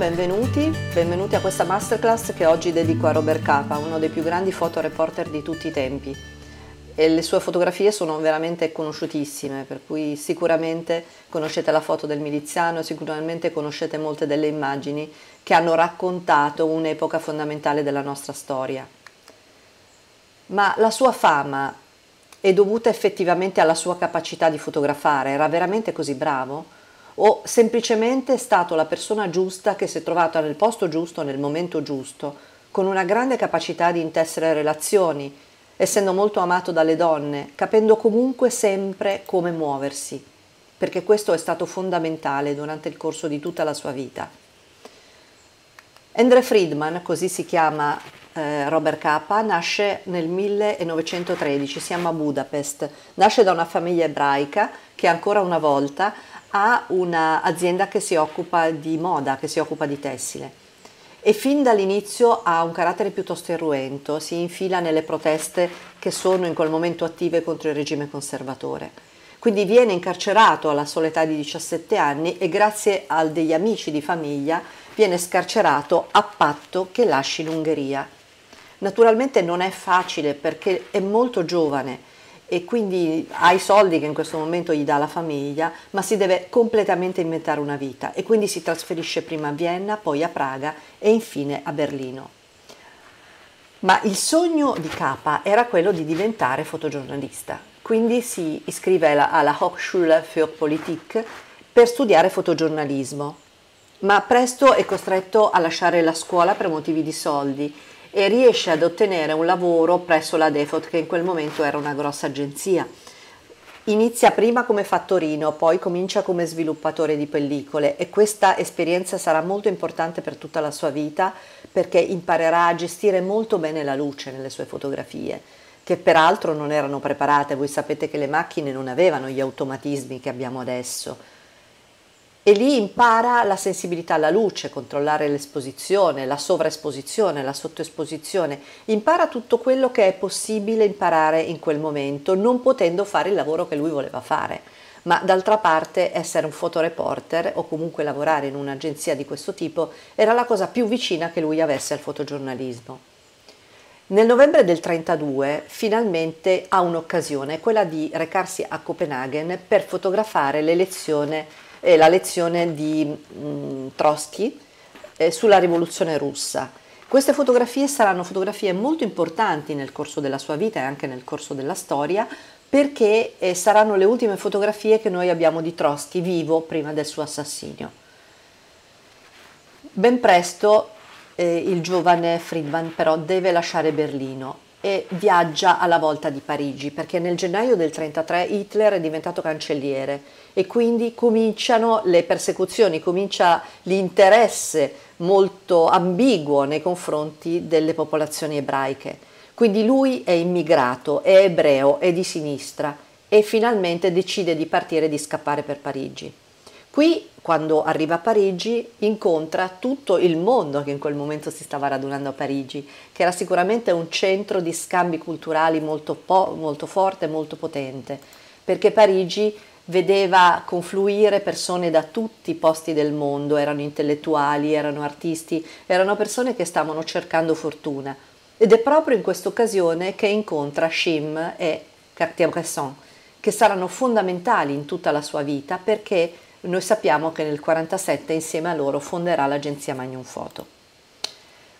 benvenuti, benvenuti a questa masterclass che oggi dedico a Robert Capa, uno dei più grandi fotoreporter di tutti i tempi. E le sue fotografie sono veramente conosciutissime, per cui sicuramente conoscete la foto del miliziano, sicuramente conoscete molte delle immagini che hanno raccontato un'epoca fondamentale della nostra storia. Ma la sua fama è dovuta effettivamente alla sua capacità di fotografare? Era veramente così bravo? O semplicemente è stato la persona giusta che si è trovata nel posto giusto nel momento giusto, con una grande capacità di intessere relazioni, essendo molto amato dalle donne, capendo comunque sempre come muoversi, perché questo è stato fondamentale durante il corso di tutta la sua vita. Andre Friedman, così si chiama eh, Robert Capa, nasce nel 1913, siamo a Budapest, nasce da una famiglia ebraica che ancora una volta ha un'azienda che si occupa di moda, che si occupa di tessile e fin dall'inizio ha un carattere piuttosto irruento, si infila nelle proteste che sono in quel momento attive contro il regime conservatore. Quindi viene incarcerato alla sola età di 17 anni e grazie a degli amici di famiglia viene scarcerato a patto che lasci l'Ungheria. Naturalmente non è facile perché è molto giovane e quindi ha i soldi che in questo momento gli dà la famiglia, ma si deve completamente inventare una vita e quindi si trasferisce prima a Vienna, poi a Praga e infine a Berlino. Ma il sogno di Capa era quello di diventare fotogiornalista, quindi si iscrive alla Hochschule für Politik per studiare fotogiornalismo, ma presto è costretto a lasciare la scuola per motivi di soldi e riesce ad ottenere un lavoro presso la Defot che in quel momento era una grossa agenzia. Inizia prima come fattorino, poi comincia come sviluppatore di pellicole e questa esperienza sarà molto importante per tutta la sua vita perché imparerà a gestire molto bene la luce nelle sue fotografie, che peraltro non erano preparate, voi sapete che le macchine non avevano gli automatismi che abbiamo adesso e lì impara la sensibilità alla luce, controllare l'esposizione, la sovraesposizione, la sottoesposizione, impara tutto quello che è possibile imparare in quel momento, non potendo fare il lavoro che lui voleva fare. Ma d'altra parte essere un fotoreporter o comunque lavorare in un'agenzia di questo tipo era la cosa più vicina che lui avesse al fotogiornalismo. Nel novembre del 32 finalmente ha un'occasione, quella di recarsi a Copenaghen per fotografare l'elezione eh, la lezione di mh, mm, Trotsky eh, sulla rivoluzione russa. Queste fotografie saranno fotografie molto importanti nel corso della sua vita e anche nel corso della storia perché eh, saranno le ultime fotografie che noi abbiamo di Trotsky vivo prima del suo assassinio. Ben presto eh, il giovane Friedman però deve lasciare Berlino e viaggia alla volta di Parigi perché nel gennaio del 1933 Hitler è diventato cancelliere e quindi cominciano le persecuzioni, comincia l'interesse molto ambiguo nei confronti delle popolazioni ebraiche. Quindi lui è immigrato, è ebreo, è di sinistra e finalmente decide di partire e di scappare per Parigi. Qui, quando arriva a Parigi, incontra tutto il mondo che in quel momento si stava radunando a Parigi, che era sicuramente un centro di scambi culturali molto, po- molto forte molto potente, perché Parigi vedeva confluire persone da tutti i posti del mondo, erano intellettuali, erano artisti, erano persone che stavano cercando fortuna. Ed è proprio in questa occasione che incontra Chim e Cartier-Bresson, che saranno fondamentali in tutta la sua vita perché noi sappiamo che nel 1947 insieme a loro fonderà l'agenzia Magnum Photo.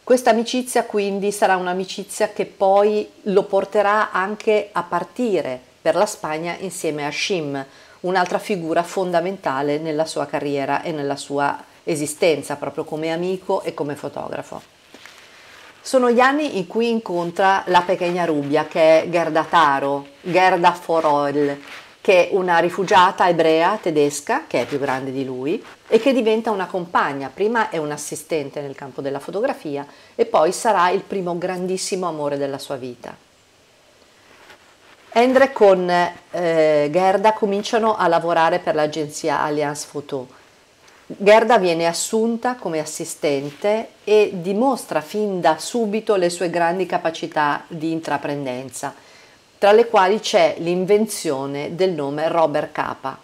Questa amicizia quindi sarà un'amicizia che poi lo porterà anche a partire per la Spagna insieme a Shim, un'altra figura fondamentale nella sua carriera e nella sua esistenza proprio come amico e come fotografo. Sono gli anni in cui incontra la Pequeña Rubia che è Gerda Taro, Gerda Foroil, che è una rifugiata ebrea tedesca, che è più grande di lui, e che diventa una compagna. Prima è un assistente nel campo della fotografia e poi sarà il primo grandissimo amore della sua vita. Endre con eh, Gerda cominciano a lavorare per l'agenzia Allianz Photo. Gerda viene assunta come assistente e dimostra fin da subito le sue grandi capacità di intraprendenza tra le quali c'è l'invenzione del nome Robert Capa.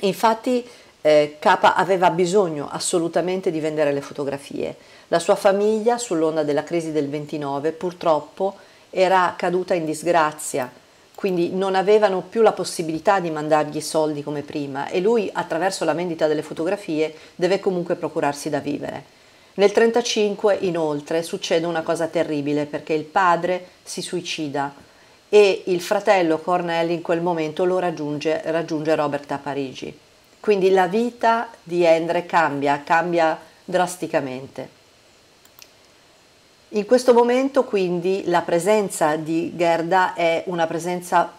Infatti eh, K aveva bisogno assolutamente di vendere le fotografie. La sua famiglia, sull'onda della crisi del 29, purtroppo era caduta in disgrazia, quindi non avevano più la possibilità di mandargli soldi come prima e lui attraverso la vendita delle fotografie deve comunque procurarsi da vivere. Nel 1935 inoltre succede una cosa terribile perché il padre si suicida e il fratello Cornell in quel momento lo raggiunge, raggiunge Robert a Parigi. Quindi la vita di Endre cambia, cambia drasticamente. In questo momento quindi la presenza di Gerda è una presenza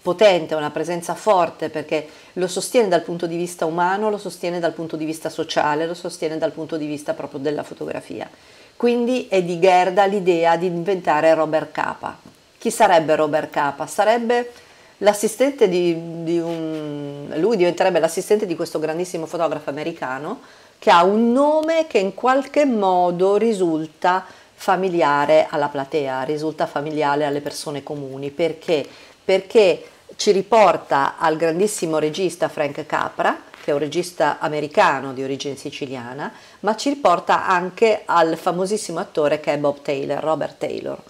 potente, una presenza forte perché lo sostiene dal punto di vista umano, lo sostiene dal punto di vista sociale, lo sostiene dal punto di vista proprio della fotografia. Quindi è di Gerda l'idea di inventare Robert Capa. Chi sarebbe Robert Capa? Sarebbe l'assistente di, di un... lui diventerebbe l'assistente di questo grandissimo fotografo americano che ha un nome che in qualche modo risulta familiare alla platea, risulta familiare alle persone comuni. Perché? Perché ci riporta al grandissimo regista Frank Capra, che è un regista americano di origine siciliana, ma ci riporta anche al famosissimo attore che è Bob Taylor, Robert Taylor.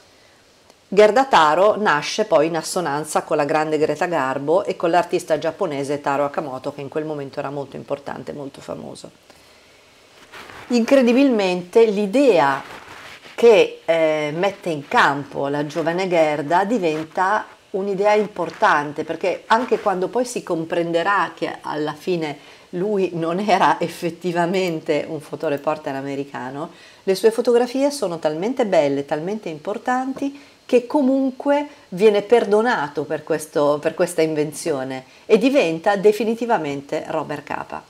Gerda Taro nasce poi in assonanza con la grande Greta Garbo e con l'artista giapponese Taro Akamoto che in quel momento era molto importante, molto famoso. Incredibilmente l'idea che eh, mette in campo la giovane Gerda diventa un'idea importante perché anche quando poi si comprenderà che alla fine lui non era effettivamente un fotoreporter americano, le sue fotografie sono talmente belle, talmente importanti che comunque viene perdonato per, questo, per questa invenzione e diventa definitivamente Robert Capa.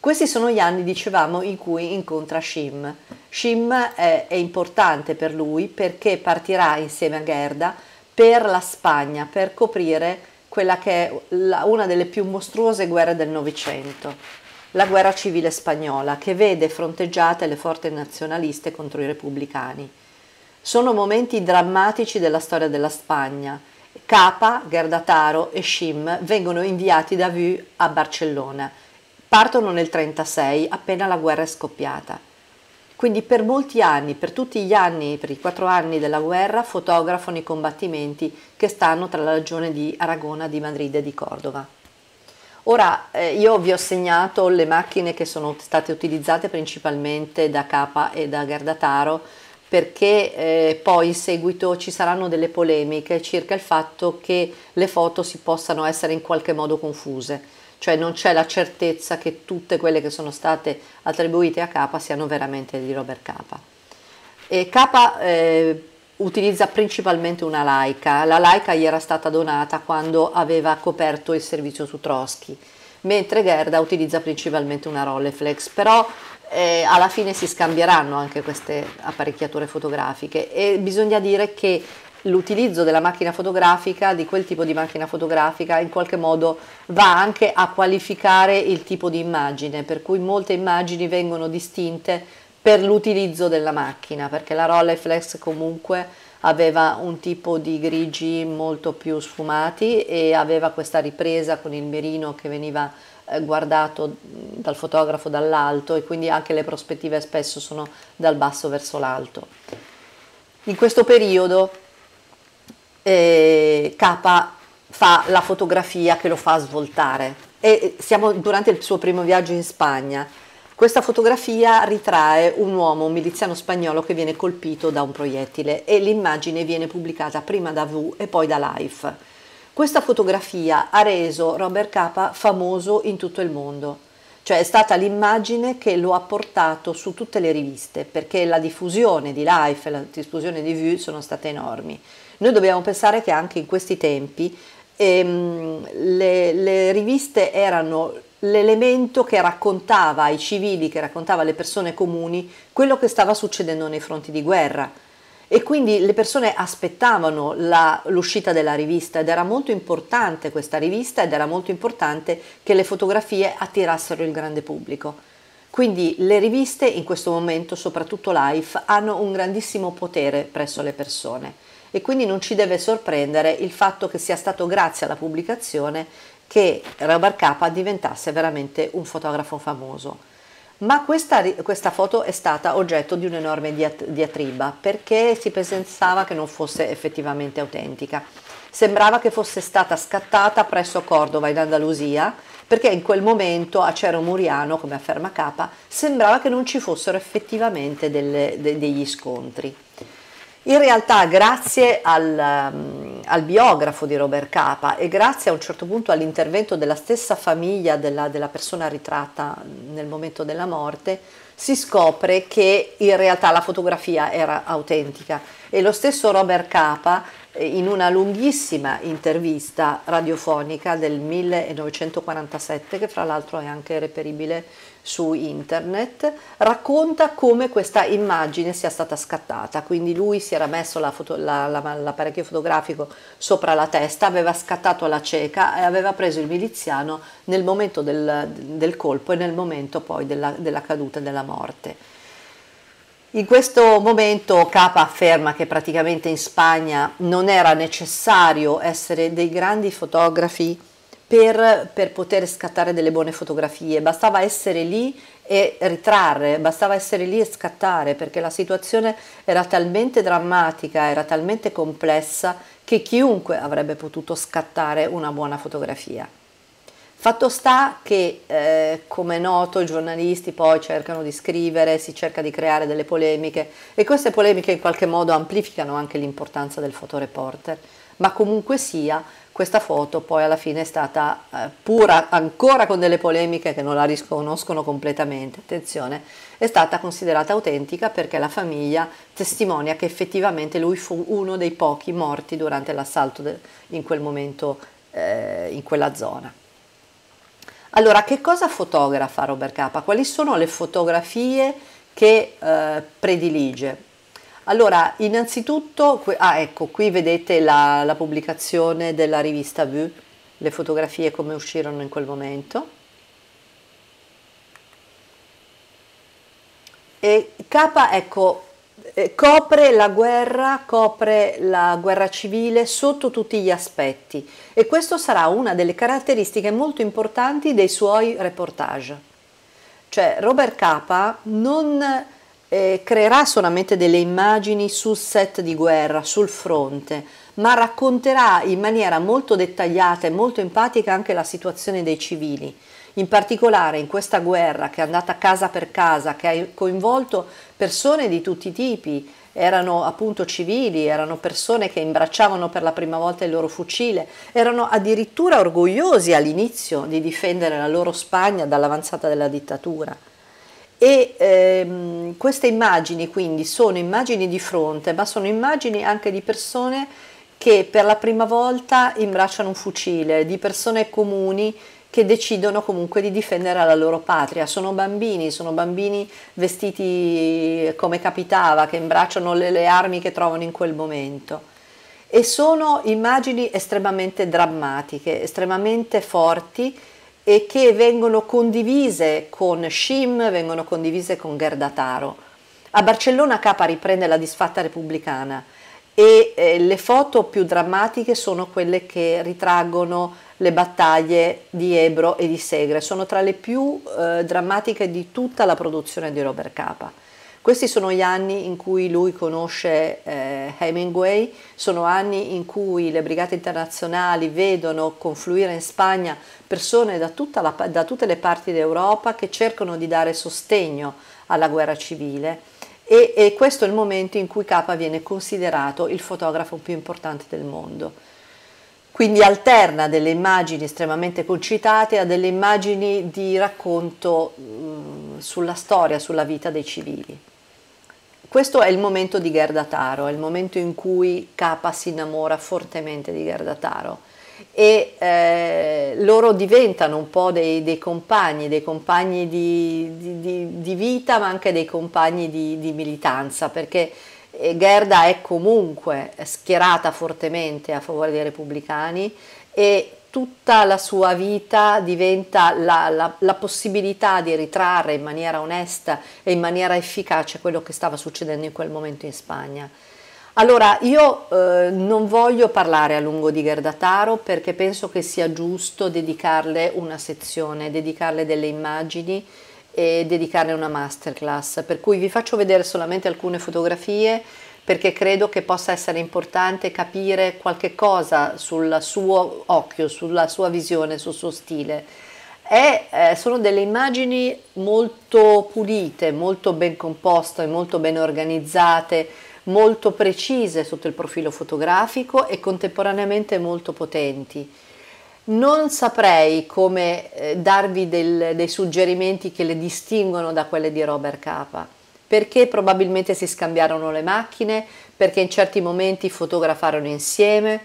Questi sono gli anni, dicevamo, in cui incontra Shim. Shim è, è importante per lui perché partirà insieme a Gerda per la Spagna, per coprire quella che è la, una delle più mostruose guerre del Novecento, la guerra civile spagnola, che vede fronteggiate le forze nazionaliste contro i repubblicani. Sono momenti drammatici della storia della Spagna. Capa, Gerdataro e Shim vengono inviati da VU a Barcellona. Partono nel 1936, appena la guerra è scoppiata. Quindi per molti anni, per tutti gli anni, per i quattro anni della guerra, fotografano i combattimenti che stanno tra la regione di Aragona, di Madrid e di Cordova. Ora eh, io vi ho segnato le macchine che sono state utilizzate principalmente da Capa e da Gerdataro perché eh, poi in seguito ci saranno delle polemiche circa il fatto che le foto si possano essere in qualche modo confuse, cioè non c'è la certezza che tutte quelle che sono state attribuite a K siano veramente di Robert. E K eh, utilizza principalmente una Leica, la Leica gli era stata donata quando aveva coperto il servizio su Trotsky, mentre Gerda utilizza principalmente una Rolleiflex, però eh, alla fine si scambieranno anche queste apparecchiature fotografiche. E bisogna dire che l'utilizzo della macchina fotografica, di quel tipo di macchina fotografica, in qualche modo va anche a qualificare il tipo di immagine, per cui molte immagini vengono distinte per l'utilizzo della macchina, perché la Rolleiflex comunque aveva un tipo di grigi molto più sfumati e aveva questa ripresa con il mirino che veniva guardato dal fotografo dall'alto e quindi anche le prospettive spesso sono dal basso verso l'alto. In questo periodo eh, fa la fotografia che lo fa svoltare e siamo durante il suo primo viaggio in Spagna. Questa fotografia ritrae un uomo, un miliziano spagnolo che viene colpito da un proiettile e l'immagine viene pubblicata prima da V e poi da Life. Questa fotografia ha reso Robert Capa famoso in tutto il mondo, cioè è stata l'immagine che lo ha portato su tutte le riviste, perché la diffusione di Life e la diffusione di Vue sono state enormi. Noi dobbiamo pensare che anche in questi tempi ehm, le, le riviste erano l'elemento che raccontava ai civili, che raccontava alle persone comuni quello che stava succedendo nei fronti di guerra e quindi le persone aspettavano la, l'uscita della rivista ed era molto importante questa rivista ed era molto importante che le fotografie attirassero il grande pubblico. Quindi le riviste in questo momento, soprattutto Life, hanno un grandissimo potere presso le persone e quindi non ci deve sorprendere il fatto che sia stato grazie alla pubblicazione che Robert Capa diventasse veramente un fotografo famoso. Ma questa, questa, foto è stata oggetto di un'enorme diatriba perché si pensava che non fosse effettivamente autentica. Sembrava che fosse stata scattata presso Cordova in Andalusia perché in quel momento a Cero Muriano, come afferma Capa, sembrava che non ci fossero effettivamente delle, de, degli scontri. In realtà grazie al, um, al, biografo di Robert Capa e grazie a un certo punto all'intervento della stessa famiglia della, della, persona ritratta nel momento della morte, si scopre che in realtà la fotografia era autentica. E lo stesso Robert Capa eh, in una lunghissima intervista radiofonica del 1947, che fra l'altro è anche reperibile su internet, racconta come questa immagine sia stata scattata. Quindi lui si era messo la foto, la, la, l'apparecchio fotografico sopra la testa, aveva scattato la cieca e aveva preso il miliziano nel momento del, del colpo e nel momento poi della, della caduta e della morte. In questo momento Capa afferma che praticamente in Spagna non era necessario essere dei grandi fotografi per, per, poter scattare delle buone fotografie, bastava essere lì e ritrarre, bastava essere lì e scattare perché la situazione era talmente drammatica, era talmente complessa che chiunque avrebbe potuto scattare una buona fotografia. Fatto sta che, eh, come è noto, i giornalisti poi cercano di scrivere, si cerca di creare delle polemiche e queste polemiche in qualche modo amplificano anche l'importanza del fotoreporter, ma comunque sia questa foto poi alla fine è stata eh, pura, ancora con delle polemiche che non la riconoscono completamente, attenzione, è stata considerata autentica perché la famiglia testimonia che effettivamente lui fu uno dei pochi morti durante l'assalto de, in quel momento eh, in quella zona. Allora, che cosa fotografa Robert Capa? Quali sono le fotografie che eh, predilige? Allora, innanzitutto, ah, ecco, qui vedete la, la pubblicazione della rivista Vue, le fotografie come uscirono in quel momento. E K, ecco, eh, copre la guerra, copre la guerra civile sotto tutti gli aspetti e questo sarà una delle caratteristiche molto importanti dei suoi reportage. Cioè Robert Capa non eh, creerà solamente delle immagini sul set di guerra, sul fronte, ma racconterà in maniera molto dettagliata e molto empatica anche la situazione dei civili. In particolare in questa guerra che è andata casa per casa, che ha coinvolto persone di tutti i tipi, erano appunto civili, erano persone che imbracciavano per la prima volta il loro fucile, erano addirittura orgogliosi all'inizio di difendere la loro Spagna dall'avanzata della dittatura. E ehm, queste immagini quindi sono immagini di fronte, ma sono immagini anche di persone che per la prima volta imbracciano un fucile, di persone comuni che decidono comunque di difendere la loro patria. Sono bambini, sono bambini vestiti come capitava, che imbracciano le, le armi che trovano in quel momento. E sono immagini estremamente drammatiche, estremamente forti e che vengono condivise con Shim, vengono condivise con Gerda Taro. A Barcellona Capa riprende la disfatta repubblicana e eh, le foto più drammatiche sono quelle che ritraggono le battaglie di Ebro e di Segre, sono tra le più eh, drammatiche di tutta la produzione di Robert Capa. Questi sono gli anni in cui lui conosce eh, Hemingway, sono anni in cui le brigate internazionali vedono confluire in Spagna persone da, la, da tutte le parti d'Europa che cercano di dare sostegno alla guerra civile e, e questo è il momento in cui Capa viene considerato il fotografo più importante del mondo. Quindi alterna delle immagini estremamente concitate a delle immagini di racconto mh, mm, sulla storia, sulla vita dei civili. Questo è il momento di Gerda Taro, è il momento in cui Capa si innamora fortemente di Gerda Taro. E eh, loro diventano un po' dei, dei compagni, dei compagni di, di, di, vita ma anche dei compagni di, militanza perché eh, Gerda è comunque schierata fortemente a favore dei repubblicani e tutta la sua vita diventa la, la, la, possibilità di ritrarre in maniera onesta e in maniera efficace quello che stava succedendo in quel momento in Spagna. Allora, io eh, non voglio parlare a lungo di Gerdataro perché penso che sia giusto dedicarle una sezione, dedicarle delle immagini e dedicarle una masterclass, per cui vi faccio vedere solamente alcune fotografie perché credo che possa essere importante capire qualche cosa sul suo occhio, sulla sua visione, sul suo stile. È, eh, sono delle immagini molto pulite, molto ben composte, molto ben organizzate, molto precise sotto il profilo fotografico e contemporaneamente molto potenti. Non saprei come eh, darvi del, dei suggerimenti che le distinguono da quelle di Robert Capa, perché probabilmente si scambiarono le macchine, perché in certi momenti fotografarono insieme.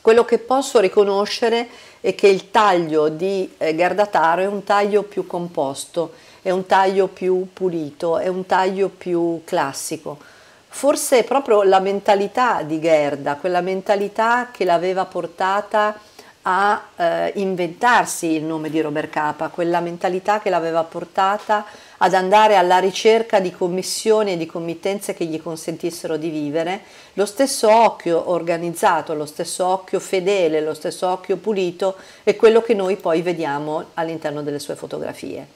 Quello che posso riconoscere è che il taglio di eh, Gardataro è un taglio più composto, è un taglio più pulito, è un taglio più classico forse è proprio la mentalità di Gerda, quella mentalità che l'aveva portata a eh, inventarsi il nome di Robert Capa, quella mentalità che l'aveva portata ad andare alla ricerca di commissioni e di committenze che gli consentissero di vivere, lo stesso occhio organizzato, lo stesso occhio fedele, lo stesso occhio pulito è quello che noi poi vediamo all'interno delle sue fotografie.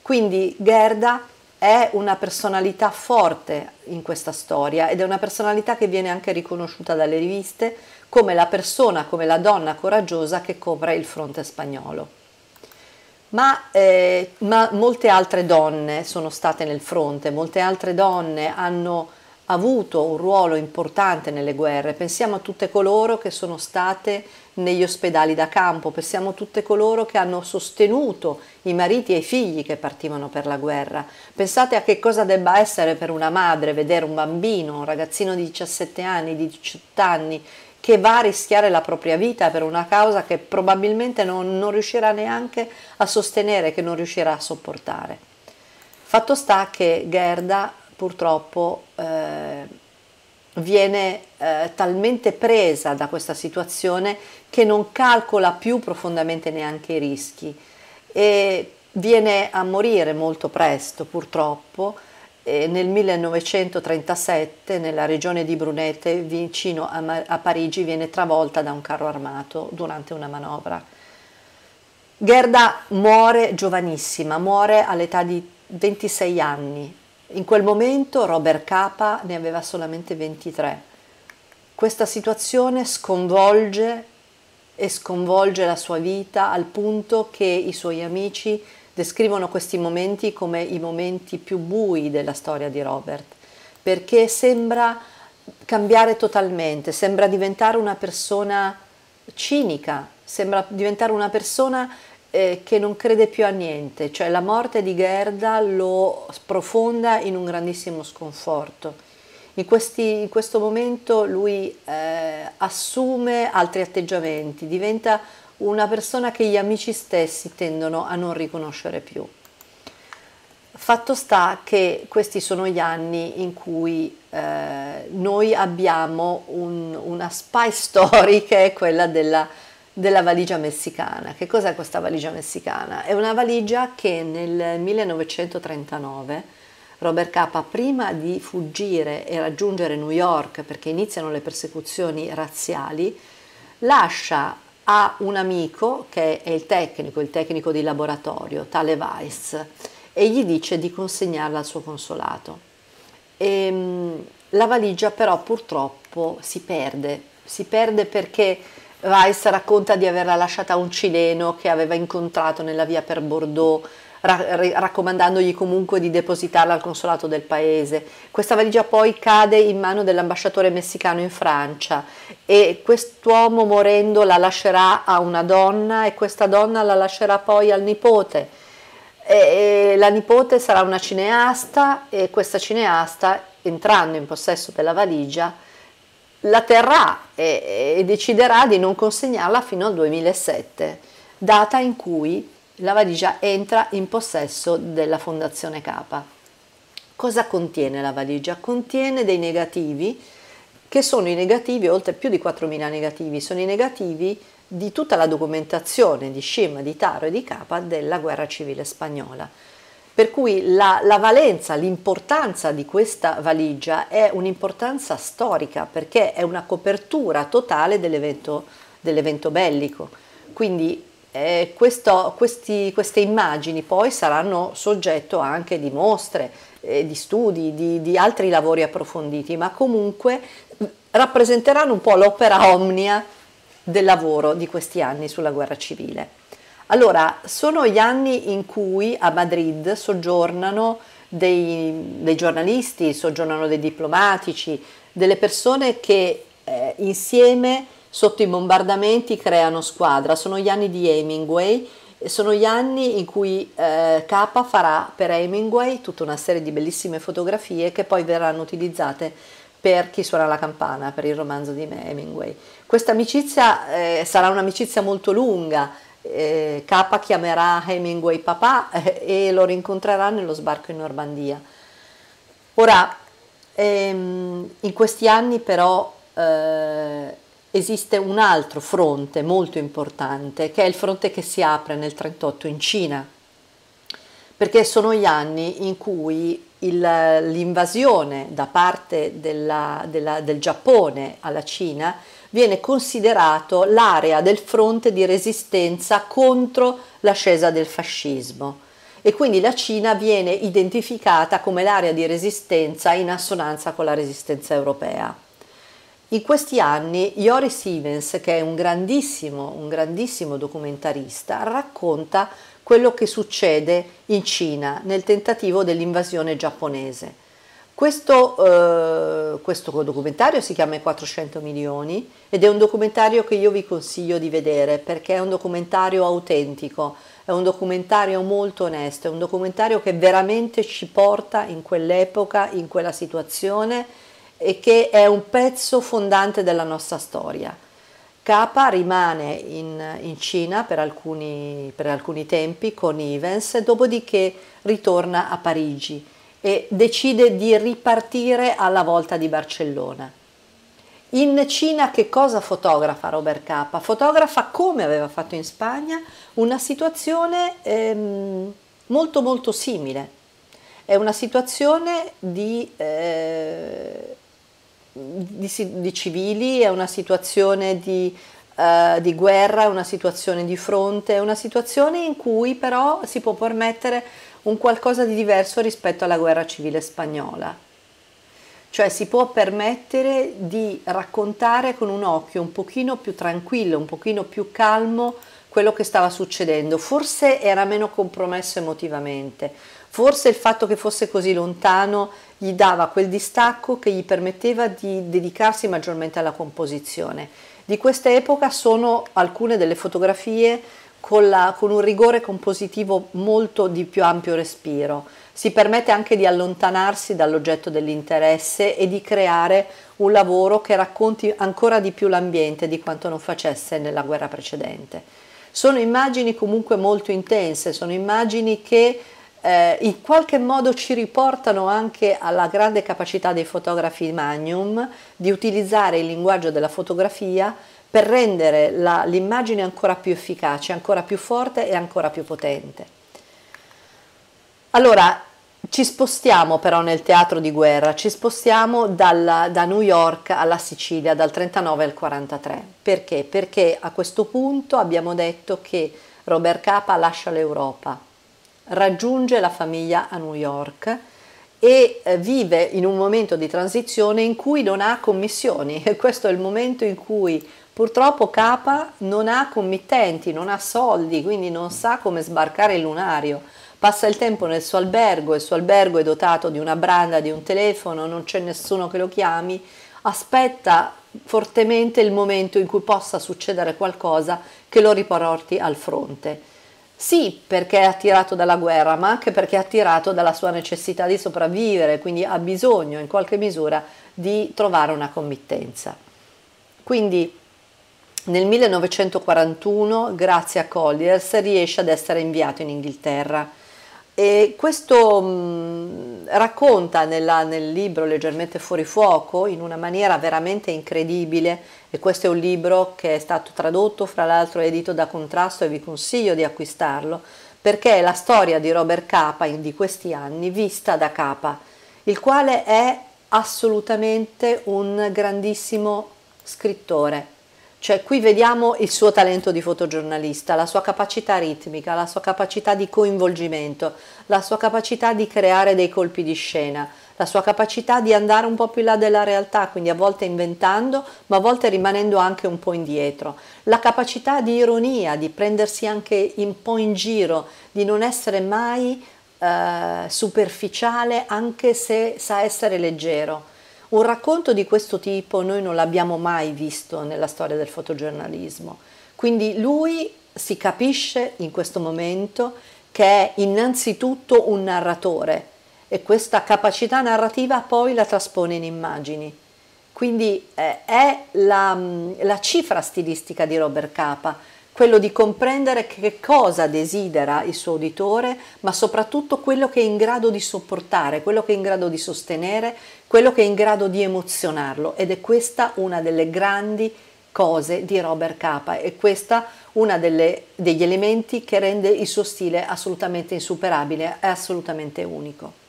Quindi Gerda è una personalità forte in questa storia ed è una personalità che viene anche riconosciuta dalle riviste come la persona, come la donna coraggiosa che copre il fronte spagnolo. Ma, eh, ma molte altre donne sono state nel fronte, molte altre donne hanno avuto un ruolo importante nelle guerre. Pensiamo a tutte coloro che sono state negli ospedali da campo, pensiamo a tutte coloro che hanno sostenuto i mariti e i figli che partivano per la guerra. Pensate a che cosa debba essere per una madre vedere un bambino, un ragazzino di 17 anni, di 18 anni, che va a rischiare la propria vita per una causa che probabilmente non, non riuscirà neanche a sostenere, che non riuscirà a sopportare. Fatto sta che Gerda purtroppo eh, viene eh, talmente presa da questa situazione che non calcola più profondamente neanche i rischi e viene a morire molto presto purtroppo e nel 1937 nella regione di Brunete vicino a, a Parigi viene travolta da un carro armato durante una manovra. Gerda muore giovanissima, muore all'età di 26 anni, in quel momento Robert Capa ne aveva solamente 23. Questa situazione sconvolge e sconvolge la sua vita al punto che i suoi amici descrivono questi momenti come i momenti più bui della storia di Robert, perché sembra cambiare totalmente, sembra diventare una persona cinica, sembra diventare una persona eh, che non crede più a niente, cioè la morte di Gerda lo sprofonda in un grandissimo sconforto. In, questi, in questo momento lui eh, assume altri atteggiamenti, diventa una persona che gli amici stessi tendono a non riconoscere più. Fatto sta che questi sono gli anni in cui eh, noi abbiamo un, una spy story che è quella della della valigia messicana. Che cos'è questa valigia messicana? È una valigia che nel 1939 Robert Capa, prima di fuggire e raggiungere New York perché iniziano le persecuzioni razziali, lascia a un amico che è il tecnico, il tecnico di laboratorio, tale Weiss, e gli dice di consegnarla al suo consolato. E, ehm, la valigia però purtroppo si perde, si perde perché Weiss racconta di averla lasciata a un cileno che aveva incontrato nella via per Bordeaux, raccomandandogli comunque di depositarla al consolato del paese. Questa valigia poi cade in mano dell'ambasciatore messicano in Francia e quest'uomo morendo la lascerà a una donna e questa donna la lascerà poi al nipote. E la nipote sarà una cineasta e questa cineasta, entrando in possesso della valigia, la terrà e, e deciderà di non consegnarla fino al 2007, data in cui la valigia entra in possesso della Fondazione Capa. Cosa contiene la valigia? Contiene dei negativi che sono i negativi, oltre più di 4.000 negativi, sono i negativi di tutta la documentazione di Scim, di Taro e di Capa della guerra civile spagnola. Per cui la, la valenza, l'importanza di questa valigia è un'importanza storica perché è una copertura totale dell'evento, dell'evento bellico. Quindi eh, questo, questi, queste immagini poi saranno soggetto anche di mostre, eh, di studi, di, di altri lavori approfonditi, ma comunque rappresenteranno un po' l'opera omnia del lavoro di questi anni sulla guerra civile. Allora, sono gli anni in cui a Madrid soggiornano dei, dei giornalisti, soggiornano dei diplomatici, delle persone che eh, insieme sotto i bombardamenti creano squadra. Sono gli anni di Hemingway, sono gli anni in cui eh, K farà per Hemingway tutta una serie di bellissime fotografie che poi verranno utilizzate per chi suona la campana, per il romanzo di Hemingway. Questa amicizia eh, sarà un'amicizia molto lunga, eh, K chiamerà Hemingway papà eh, e lo rincontrerà nello sbarco in Normandia. Ora, ehm, in questi anni però eh, esiste un altro fronte molto importante, che è il fronte che si apre nel 1938 in Cina, perché sono gli anni in cui il, l'invasione da parte della, della, del Giappone alla Cina viene considerato l'area del fronte di resistenza contro l'ascesa del fascismo e quindi la Cina viene identificata come l'area di resistenza in assonanza con la resistenza europea. In questi anni Joris Ivens, che è un grandissimo, un grandissimo documentarista, racconta quello che succede in Cina nel tentativo dell'invasione giapponese. Questo, eh, questo, documentario si chiama 400 milioni ed è un documentario che io vi consiglio di vedere perché è un documentario autentico, è un documentario molto onesto, è un documentario che veramente ci porta in quell'epoca, in quella situazione e che è un pezzo fondante della nostra storia. Capa rimane in, in Cina per alcuni, per alcuni tempi con Ivens, dopodiché ritorna a Parigi e decide di ripartire alla volta di Barcellona. In Cina che cosa fotografa Robert Capa? Fotografa come aveva fatto in Spagna una situazione ehm, molto molto simile. È una situazione di, eh, di, di civili, è una situazione di, uh, di guerra, è una situazione di fronte, è una situazione in cui però si può permettere un qualcosa di diverso rispetto alla guerra civile spagnola. Cioè si può permettere di raccontare con un occhio un pochino più tranquillo, un pochino più calmo quello che stava succedendo. Forse era meno compromesso emotivamente, forse il fatto che fosse così lontano gli dava quel distacco che gli permetteva di dedicarsi maggiormente alla composizione. Di questa epoca sono alcune delle fotografie con, la, con, un rigore compositivo molto di più ampio respiro. Si permette anche di allontanarsi dall'oggetto dell'interesse e di creare un lavoro che racconti ancora di più l'ambiente di quanto non facesse nella guerra precedente. Sono immagini comunque molto intense, sono immagini che eh, in qualche modo ci riportano anche alla grande capacità dei fotografi Magnum di utilizzare il linguaggio della fotografia per rendere la, l'immagine ancora più efficace, ancora più forte e ancora più potente. Allora, ci spostiamo però nel teatro di guerra, ci spostiamo dalla, da New York alla Sicilia, dal 39 al 43. Perché? Perché a questo punto abbiamo detto che Robert Capa lascia l'Europa, raggiunge la famiglia a New York e eh, vive in un momento di transizione in cui non ha commissioni. Questo è il momento in cui Purtroppo Capa non ha committenti, non ha soldi, quindi non sa come sbarcare il lunario. Passa il tempo nel suo albergo, il suo albergo è dotato di una branda, di un telefono, non c'è nessuno che lo chiami, aspetta fortemente il momento in cui possa succedere qualcosa che lo riporti al fronte. Sì, perché è attirato dalla guerra, ma anche perché è attirato dalla sua necessità di sopravvivere, quindi ha bisogno in qualche misura di trovare una committenza. Quindi nel 1941, grazie a Colliers, riesce ad essere inviato in Inghilterra e questo mh, racconta nella, nel libro Leggermente fuori fuoco in una maniera veramente incredibile e questo è un libro che è stato tradotto, fra l'altro edito da Contrasto e vi consiglio di acquistarlo perché è la storia di Robert Capa di questi anni vista da Capa, il quale è assolutamente un grandissimo scrittore. Cioè qui vediamo il suo talento di fotogiornalista, la sua capacità ritmica, la sua capacità di coinvolgimento, la sua capacità di creare dei colpi di scena, la sua capacità di andare un po' più in là della realtà, quindi a volte inventando, ma a volte rimanendo anche un po' indietro, la capacità di ironia, di prendersi anche un po' in giro, di non essere mai eh, superficiale anche se sa essere leggero. Un racconto di questo tipo noi non l'abbiamo mai visto nella storia del fotogiornalismo, quindi lui si capisce in questo momento che è innanzitutto un narratore, e questa capacità narrativa poi la traspone in immagini. Quindi eh, è la, mm, la, cifra stilistica di Robert Capa, quello di comprendere che cosa desidera il suo uditore, ma soprattutto quello che è in grado di sopportare, quello che è in grado di sostenere, quello che è in grado di emozionarlo. Ed è questa una delle grandi cose di Robert Capa e questa una delle, degli elementi che rende il suo stile assolutamente insuperabile e assolutamente unico.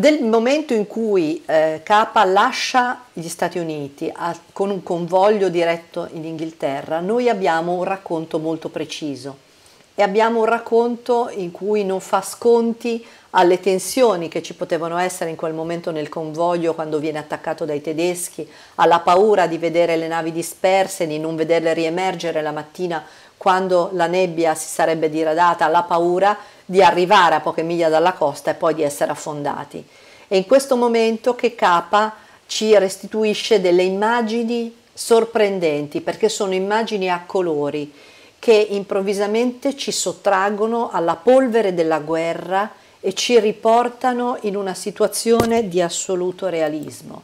Del momento in cui eh, Capa lascia gli Stati Uniti a, con un convoglio diretto in Inghilterra, noi abbiamo un racconto molto preciso. E abbiamo un racconto in cui non fa sconti alle tensioni che ci potevano essere in quel momento nel convoglio quando viene attaccato dai tedeschi, alla paura di vedere le navi disperse, di non vederle riemergere la mattina quando la nebbia si sarebbe diradata, alla paura di arrivare a poche miglia dalla costa e poi di essere affondati. È in questo momento che Capa ci restituisce delle immagini sorprendenti, perché sono immagini a colori che improvvisamente ci sottraggono alla polvere della guerra e ci riportano in una situazione di assoluto realismo.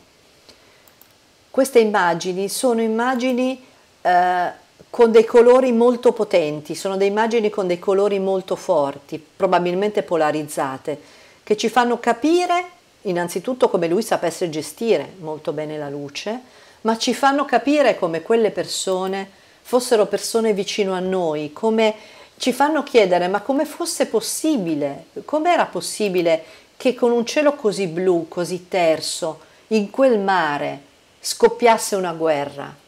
Queste immagini sono immagini eh, con dei colori molto potenti, sono delle immagini con dei colori molto forti, probabilmente polarizzate, che ci fanno capire innanzitutto come lui sapesse gestire molto bene la luce, ma ci fanno capire come quelle persone fossero persone vicino a noi, come ci fanno chiedere ma come fosse possibile, come era possibile che con un cielo così blu, così terso, in quel mare scoppiasse una guerra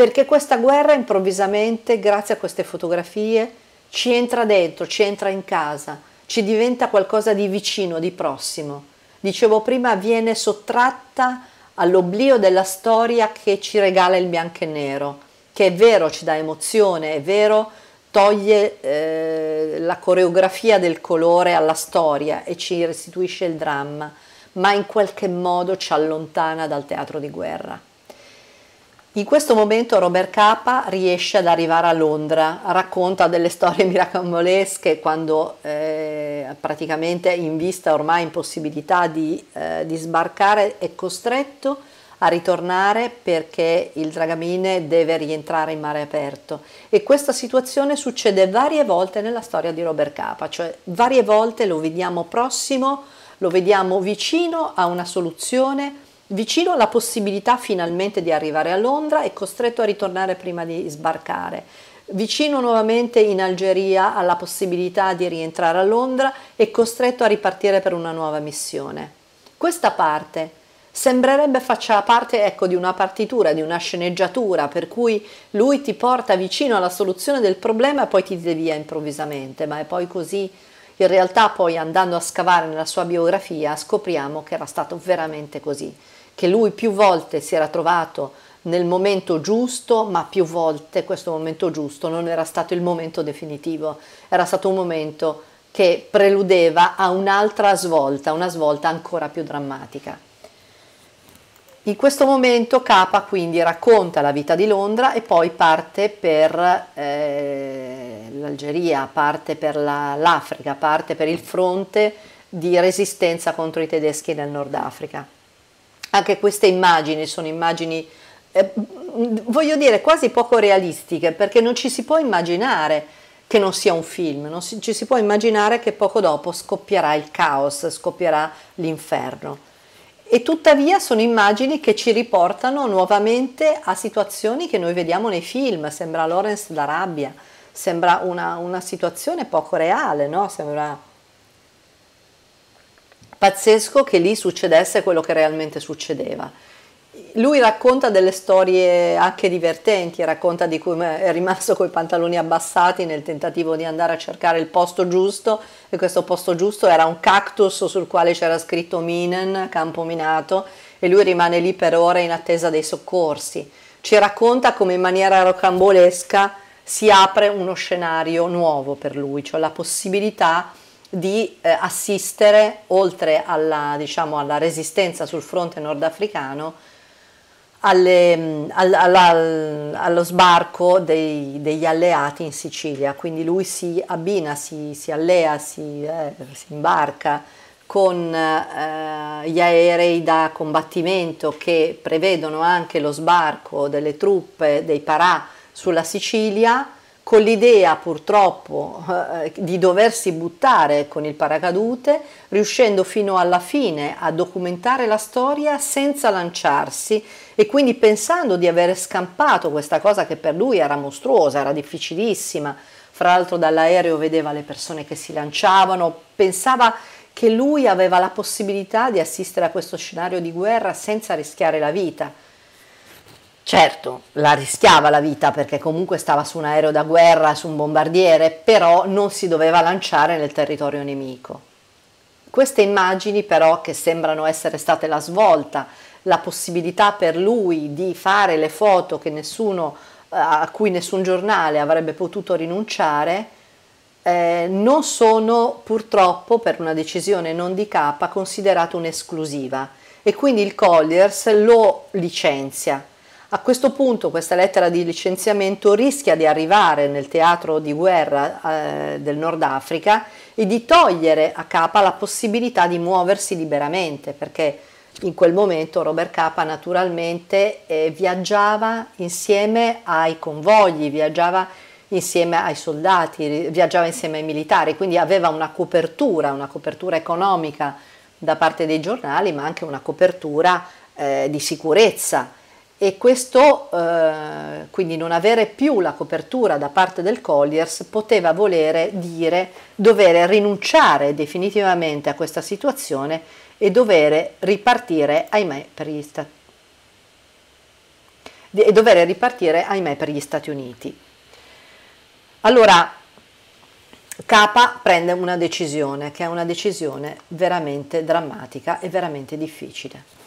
perché questa guerra improvvisamente, grazie a queste fotografie, ci entra dentro, ci entra in casa, ci diventa qualcosa di vicino, di prossimo. Dicevo prima, viene sottratta all'oblio della storia che ci regala il bianco e nero, che è vero ci dà emozione, è vero toglie eh, la coreografia del colore alla storia e ci restituisce il dramma, ma in qualche modo ci allontana dal teatro di guerra. In questo momento Robert Capa riesce ad arrivare a Londra, racconta delle storie miracolesche quando eh, praticamente in vista ormai impossibilità di, eh, di sbarcare è costretto a ritornare perché il dragamine deve rientrare in mare aperto. E questa situazione succede varie volte nella storia di Robert Capa, cioè varie volte lo vediamo prossimo, lo vediamo vicino a una soluzione vicino alla possibilità finalmente di arrivare a Londra e costretto a ritornare prima di sbarcare, vicino nuovamente in Algeria alla possibilità di rientrare a Londra e costretto a ripartire per una nuova missione. Questa parte sembrerebbe faccia parte ecco, di una partitura, di una sceneggiatura, per cui lui ti porta vicino alla soluzione del problema e poi ti devia improvvisamente, ma è poi così. In realtà poi andando a scavare nella sua biografia scopriamo che era stato veramente così che lui più volte si era trovato nel momento giusto, ma più volte questo momento giusto non era stato il momento definitivo, era stato un momento che preludeva a un'altra svolta, una svolta ancora più drammatica. In questo momento Capa quindi racconta la vita di Londra e poi parte per eh, l'Algeria, parte per la, l'Africa, parte per il fronte di resistenza contro i tedeschi nel Nord Africa. Anche queste immagini sono immagini, eh, voglio dire, quasi poco realistiche, perché non ci si può immaginare che non sia un film, non si, ci si può immaginare che poco dopo scoppierà il caos, scoppierà l'inferno. E tuttavia sono immagini che ci riportano nuovamente a situazioni che noi vediamo nei film, sembra Lawrence d'Arabia, sembra una, una situazione poco reale, no? Sembra pazzesco che lì succedesse quello che realmente succedeva. Lui racconta delle storie anche divertenti, racconta di come è rimasto con i pantaloni abbassati nel tentativo di andare a cercare il posto giusto e questo posto giusto era un cactus sul quale c'era scritto Minen, campo minato, e lui rimane lì per ore in attesa dei soccorsi. Ci racconta come in maniera rocambolesca si apre uno scenario nuovo per lui, cioè la possibilità di eh, assistere, oltre alla, diciamo, alla resistenza sul fronte nordafricano, alle, mm, all, all, allo sbarco dei, degli alleati in Sicilia. Quindi lui si abbina, si, si allea, si, eh, si, imbarca con eh, gli aerei da combattimento che prevedono anche lo sbarco delle truppe dei Parà sulla Sicilia con l'idea purtroppo eh, di doversi buttare con il paracadute, riuscendo fino alla fine a documentare la storia senza lanciarsi e quindi pensando di avere scampato questa cosa che per lui era mostruosa, era difficilissima. Fra l'altro dall'aereo vedeva le persone che si lanciavano, pensava che lui aveva la possibilità di assistere a questo scenario di guerra senza rischiare la vita Certo, la rischiava la vita perché comunque stava su un aereo da guerra, su un bombardiere, però non si doveva lanciare nel territorio nemico. Queste immagini però che sembrano essere state la svolta, la possibilità per lui di fare le foto nessuno, a cui nessun giornale avrebbe potuto rinunciare, eh, non sono purtroppo per una decisione non di capa considerate un'esclusiva e quindi il Colliers lo licenzia a questo punto questa lettera di licenziamento rischia di arrivare nel teatro di guerra eh, del Nord Africa e di togliere a Capa la possibilità di muoversi liberamente, perché in quel momento Robert Capa naturalmente eh, viaggiava insieme ai convogli, viaggiava insieme ai soldati, viaggiava insieme ai militari, quindi aveva una copertura, una copertura economica da parte dei giornali, ma anche una copertura eh, di sicurezza e questo, eh, quindi non avere più la copertura da parte del Colliers, poteva volere dire dover rinunciare definitivamente a questa situazione e dover ripartire, ahimè, per gli dover ripartire, ahimè, per gli Stati Uniti. Allora, Capa prende una decisione che è una decisione veramente drammatica e veramente difficile.